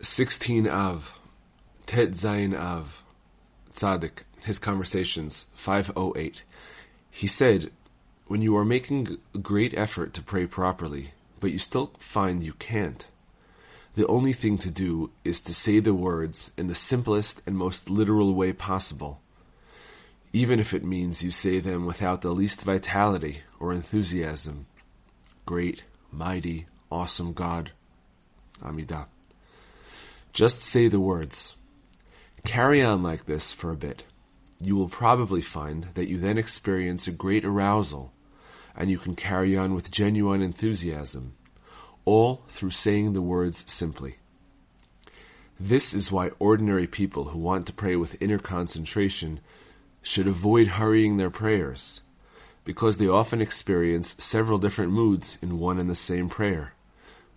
16 Av, Tet Zayin Av, Tzaddik, his conversations, 508. He said, When you are making a great effort to pray properly, but you still find you can't, the only thing to do is to say the words in the simplest and most literal way possible, even if it means you say them without the least vitality or enthusiasm. Great, mighty, awesome God. Amidah. Just say the words. Carry on like this for a bit. You will probably find that you then experience a great arousal, and you can carry on with genuine enthusiasm, all through saying the words simply. This is why ordinary people who want to pray with inner concentration should avoid hurrying their prayers, because they often experience several different moods in one and the same prayer,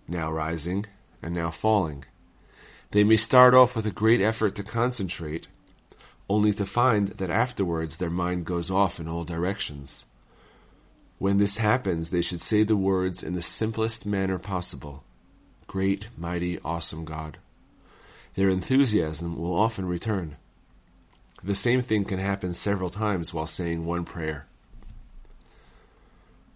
now rising and now falling. They may start off with a great effort to concentrate, only to find that afterwards their mind goes off in all directions. When this happens, they should say the words in the simplest manner possible Great, mighty, awesome God. Their enthusiasm will often return. The same thing can happen several times while saying one prayer.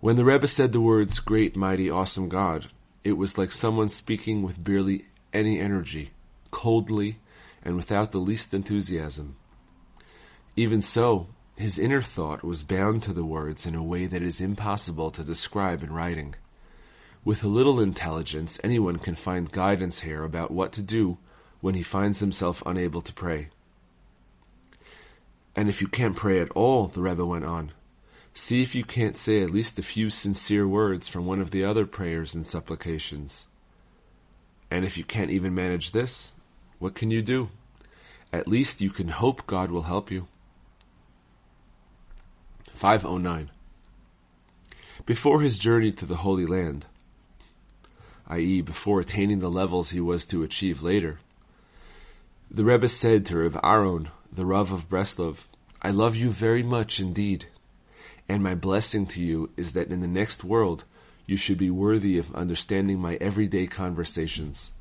When the Rebbe said the words Great, mighty, awesome God, it was like someone speaking with barely any energy coldly, and without the least enthusiasm. Even so, his inner thought was bound to the words in a way that is impossible to describe in writing. With a little intelligence, anyone can find guidance here about what to do when he finds himself unable to pray. And if you can't pray at all, the Rebbe went on, see if you can't say at least a few sincere words from one of the other prayers and supplications. And if you can't even manage this, what can you do? At least you can hope God will help you. 509. Before his journey to the Holy Land, i.e., before attaining the levels he was to achieve later, the Rebbe said to Reb Aaron, the Rav of Breslov, I love you very much indeed, and my blessing to you is that in the next world you should be worthy of understanding my everyday conversations.